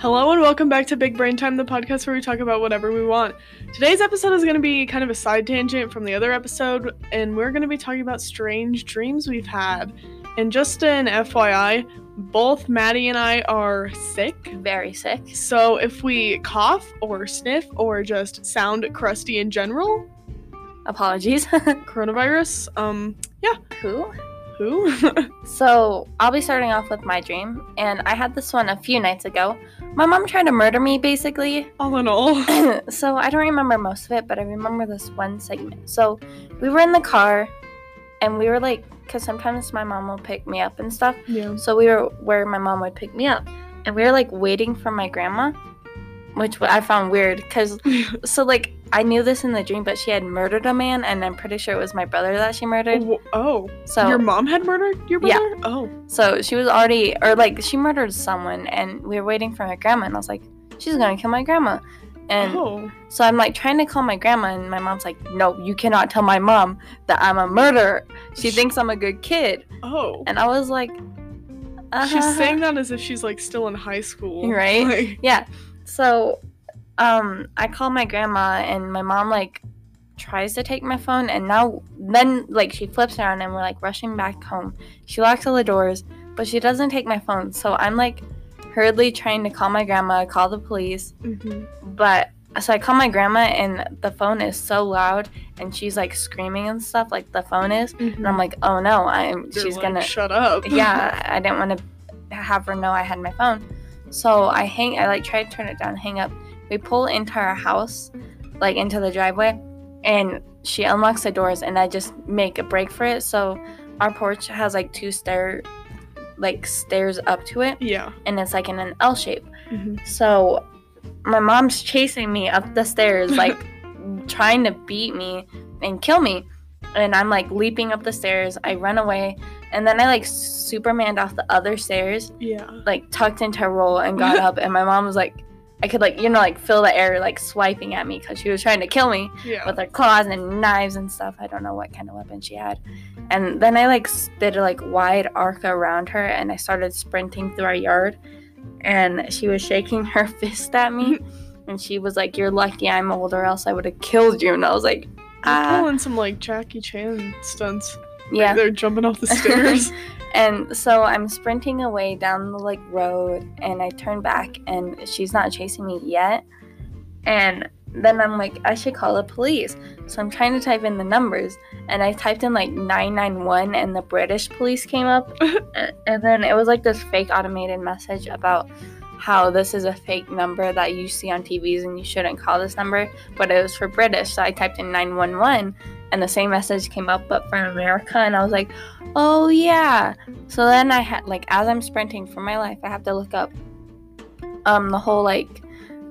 Hello and welcome back to Big Brain Time, the podcast where we talk about whatever we want. Today's episode is going to be kind of a side tangent from the other episode, and we're going to be talking about strange dreams we've had. And just an FYI, both Maddie and I are sick. Very sick. So if we cough or sniff or just sound crusty in general, Apologies. coronavirus, um, yeah, Who? Who? So I'll be starting off with my dream, and I had this one a few nights ago. My mom tried to murder me, basically. All in all. so I don't remember most of it, but I remember this one segment. So we were in the car, and we were like, because sometimes my mom will pick me up and stuff. Yeah. So we were where my mom would pick me up, and we were like waiting for my grandma, which I found weird because so like I knew this in the dream, but she had murdered a man, and I'm pretty sure it was my brother that she murdered. oh, So your mom had murdered your brother? Yeah. Oh. So she was already, or like she murdered someone, and we were waiting for my grandma, and I was like, she's gonna kill my grandma. And oh. so I'm like trying to call my grandma, and my mom's like, no, you cannot tell my mom that I'm a murderer. She Sh- thinks I'm a good kid. Oh. And I was like, uh She's saying that as if she's like still in high school. Right? Like, Yeah. So um I call my grandma, and my mom like tries to take my phone and now then like she flips around and we're like rushing back home. She locks all the doors but she doesn't take my phone. So i'm like hurriedly trying to call my grandma call the police. Mhm. but so i call my grandma and the phone is so loud and she's like screaming and stuff like the phone is. And i'm like oh no i'm They're she's like, gonna shut up. yeah i didn't want to have her know i had my phone. So i hang i like try to turn it down hang up we pull into our house like into the driveway and she unlocks the doors and i just make a break for it. So our porch has like two stair like stairs up to it. Yeah. and it's like in an l shape. Mhm. so my mom's chasing me up the stairs like trying to beat me and kill me. And i'm like leaping up the stairs. I run away. And then i like supermaned off the other stairs Yeah. like tucked into a roll and got up. And my mom was like i could like you know like feel the air like swiping at me because she was trying to kill me Yeah. with her claws and knives and stuff i don't know what kind of weapon she had and then i like did a like wide arc around her and i started sprinting through our yard and she was shaking her fist at me and she was like you're lucky i'm old or else i would have killed you and i was like ah pulling some like Jackie Chan stunts. Like, yeah they're jumping off the stairs. and so I'm sprinting away down the like road and I turn back and she's not chasing me yet. And then I'm like, I should call the police. So I'm trying to type in the numbers and I typed in like 991 and the British police came up. And then it was like this fake automated message about how this is a fake number that you see on TVs and you shouldn't call this number, but it was for British. So I typed in 911 and the same message came up but for America and I was like, "Oh yeah." So then I had like as I'm sprinting for my life, I have to look up um the whole like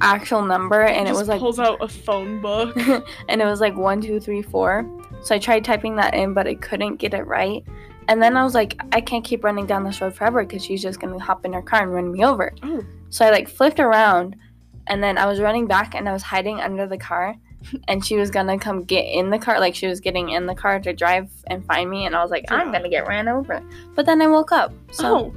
actual number and it was like pulls out a phone book. and it was like one, two, three, four. So I tried typing that in, but I couldn't get it right. And then I was like, I can't keep running down this road forever because she's just gonna hop in her car and run me over. Oh. So I like flipped around, and then I was running back and I was hiding under the car, and she was gonna come get in the car, like she was getting in the car to drive and find me, and I was like, I'm gonna get ran over. But then I woke up. So oh.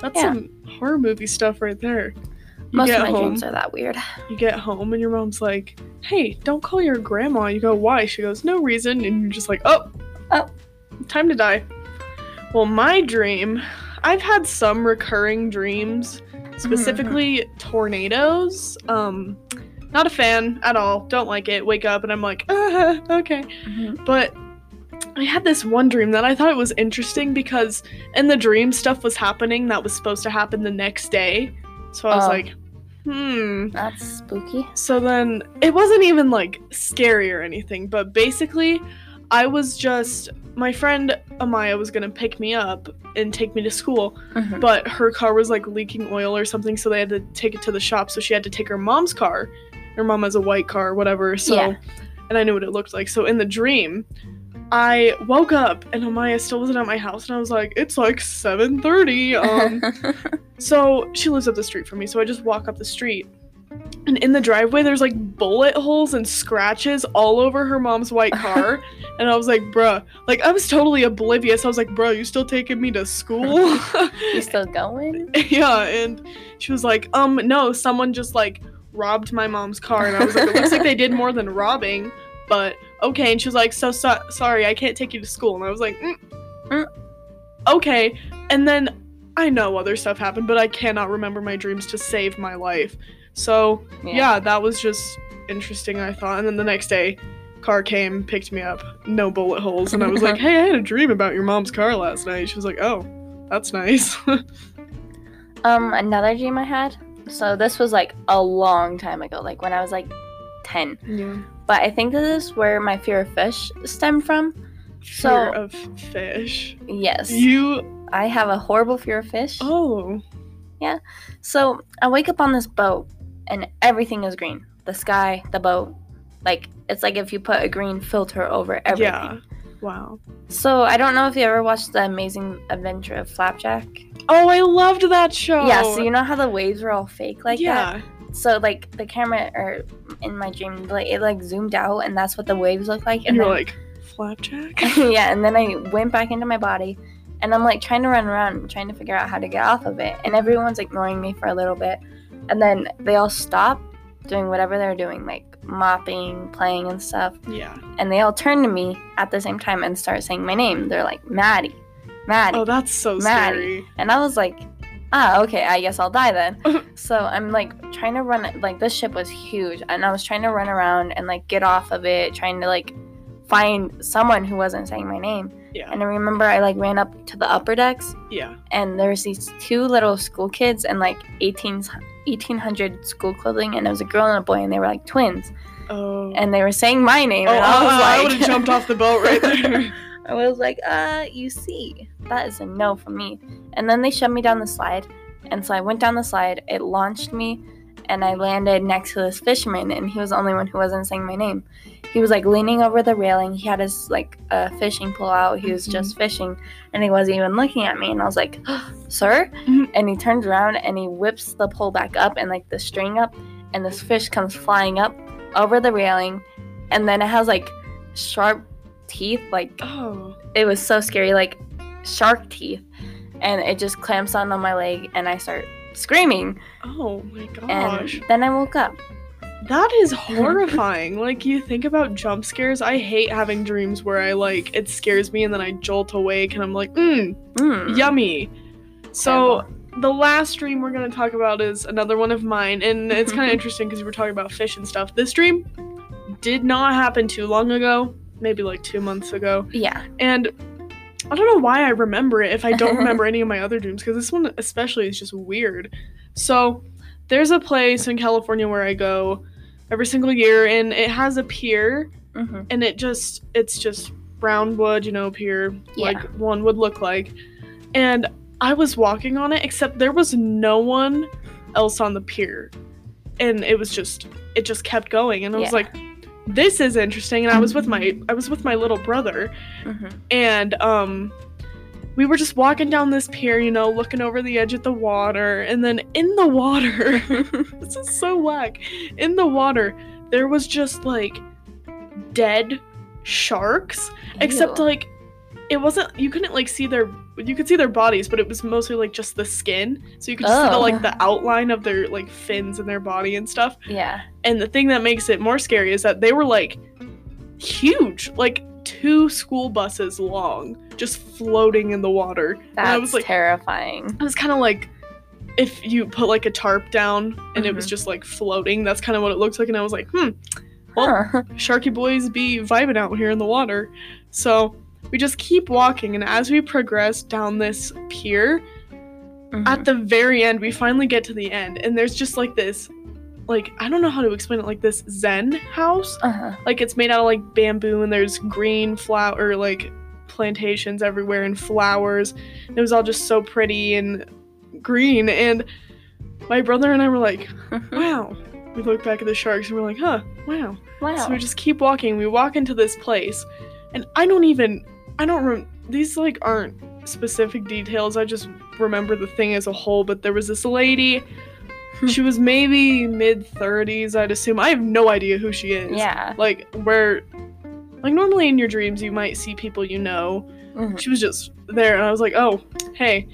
That's yeah. some horror movie stuff right there. You most of my home, dreams are that weird. you get home and your mom's like, "Hey, don't call your grandma." You go, "Why?" She goes, "No reason." And you're just like, "Oh, Oh. time to die." Well, my dream, I've had some recurring dreams, specifically tornadoes. Um, not a fan at all. Don't like it. Wake up and I'm like, uh, okay. But I had this one dream that I thought it was interesting because in the dream stuff was happening that was supposed to happen the next day. So I was Oh. like, hmm. That's spooky. So then it wasn't even like scary or anything, but basically I was just my friend Amaya was gonna pick me up and take me to school, Mhm. but her car was like leaking oil or something, so they had to take it to the shop. So she had to take her mom's car. Her mom has a white car, whatever. So, Yeah. and I knew what it looked like. So in the dream, I woke up and Amaya still wasn't at my house, and I was like, "It's like 7:30." Um, so she lives up the street from me, so I just walk up the street. And in the driveway, there's like bullet holes and scratches all over her mom's white car. and I was like, bruh, like I was totally oblivious. I was like, bruh, you still taking me to school? You still going? yeah. And she was like, um, no, someone just like robbed my mom's car. And I was like, it looks like they did more than robbing, but okay. And she was like, so, so sorry, I can't take you to school. And I was like, mm, Mm. okay. And then I know other stuff happened, but I cannot remember my dreams to save my life. So yeah. that was just interesting, I thought. And then the next day, car came, picked me up, no bullet holes. And I was like, hey, I had a dream about your mom's car last night. She was like, oh, that's nice. Um, another dream I had. So this was like a long time ago, like when I was like 10. yeah. But I think this is where my fear of fish stemmed from. Fear So- of fish. Yes. You. I have a horrible fear of fish. Oh. Yeah. So I wake up on this boat and everything is green. The sky, the boat. Like it's like if you put a green filter over everything. Yeah. Wow. So I don't know if you ever watched the amazing adventure of Flapjack. Oh, I loved that show. Yeah, so you know how the waves were all fake like that? yeah. So like the camera or in my dream, like it like zoomed out and that's what the waves look like. And you're then- like, flapjack? yeah, and then I went back into my body and I'm like trying to run around, trying to figure out how to get off of it. And everyone's ignoring me for a little bit. And then they all stop doing whatever they're doing, like mopping, playing, and stuff. yeah. And they all turn to me at the same time and start saying my name. They're like, Maddie, Maddie. Oh, that's so Maddie. scary. And I was like, ah, okay, I guess I'll die then. so I'm like trying to run, like, this ship was huge. And I was trying to run around and like get off of it, trying to like find someone who wasn't saying my name. Yeah. And I remember I like ran up to the upper decks Yeah. and there was these two little school kids in like 18, 1800 school clothing and it was a girl and a boy and they were like twins Oh. and they were saying my name oh, and I was I like would have jumped off the boat right there. I was like, uh, you see, that is a no for me. And then they shoved me down the slide. And so I went down the slide, it launched me, and I landed next to this fisherman, and he was the only one who wasn't saying my name. He was like leaning over the railing. He had his like uh, fishing pole out. He was Mhm. just fishing, and he wasn't even looking at me. And I was like, "Sir," Mhm. and he turns around and he whips the pole back up and like the string up, and this fish comes flying up over the railing, and then it has like sharp teeth, like oh. it was so scary, like shark teeth, and it just clamps on on my leg, and I start screaming, Oh my and gosh. then I woke up. That is horrifying. like you think about jump scares. I hate having dreams where I like it scares me and then I jolt awake and I'm like, mm, Mm. yummy. So the last dream we're gonna talk about is another one of mine, and it's kind of interesting because we were talking about fish and stuff. This dream did not happen too long ago, maybe like two months ago, Yeah. and I don't know why I remember it if I don't remember any of my other dreams because this one especially is just weird. So there's a place in California where I go every single year, and it has a pier, hmm and it just it's just brown wood, you know, pier like one would look like. And I was walking on it, except there was no one else on the pier, and it was just it just kept going, and I was like, "This is interesting." And I was with my I was with my little brother, hmm and um we were just walking down this pier, you know, looking over the edge at the water, and then in the water, this is so whack. In the water, there was just like dead sharks, except like it wasn't you couldn't like see their you could see their bodies, but it was mostly like just the skin. So you could just see the Oh. like the outline of their like fins and their body and stuff. yeah. And the thing that makes it more scary is that they were like huge, like two school buses long, just floating in the water. and I was like, terrifying. it was kind of like if you put like a tarp down and it was Mhm. just like floating. That's kind of what it looks like. And I was like, hmm, Well- Huh. Sharky boys be vibing out here in the water. So we just keep walking, and as we progress down this pier, Mhm. at the very end, we finally get to the end, and there's just like this, like I don't know how to explain it, like this Zen house. uh-huh. Like it's made out of like bamboo, and there's green flower, like plantations everywhere, and flowers. It was all just so pretty and green, and my brother and I were like, wow. We look back at the sharks and we're like, huh, wow. wow. So we just keep walking. We walk into this place, and I don't even, I don't rem- these like aren't specific details. I just remember the thing as a whole. But there was this lady she was maybe mid 30s, I'd assume. I have no idea who she is. Yeah. Like, where, like, normally in your dreams, you might see people you know. Mhm. She was just there, and I was like, oh, hey.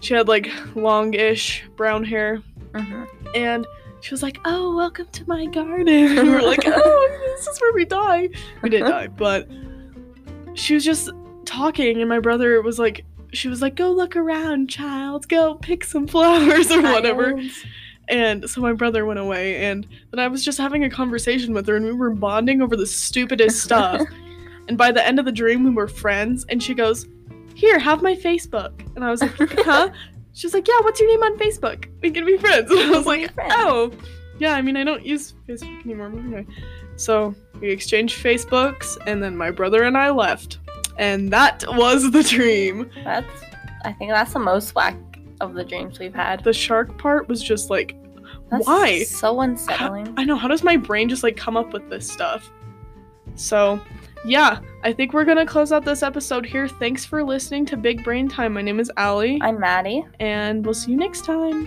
She had, like, longish brown hair, Mhm. and she was like, oh, welcome to my garden. And we were like, oh, this is where we die. We didn't die, but she was just talking, and my brother was like, she was like, go look around, child. Go pick some flowers or whatever. And so my brother went away, and then I was just having a conversation with her, and we were bonding over the stupidest stuff. and by the end of the dream, we were friends, and she goes, Here, have my Facebook. And I was like, Huh? She was like, Yeah, what's your name on Facebook? We can be friends. And I was like. Oh, yeah, I mean, I don't use Facebook anymore. but Anyway. So we exchanged Facebooks, and then my brother and I left. And that was the dream. That's. I think that's the most whack of the dreams we've had. The shark part was just like, That's why? So How- unsettling. I know. How does my brain just like come up with this stuff? So, yeah, I think we're gonna close out this episode here. Thanks for listening to Big Brain Time. My name is Alli, I'm Maddie. and we'll see you next time.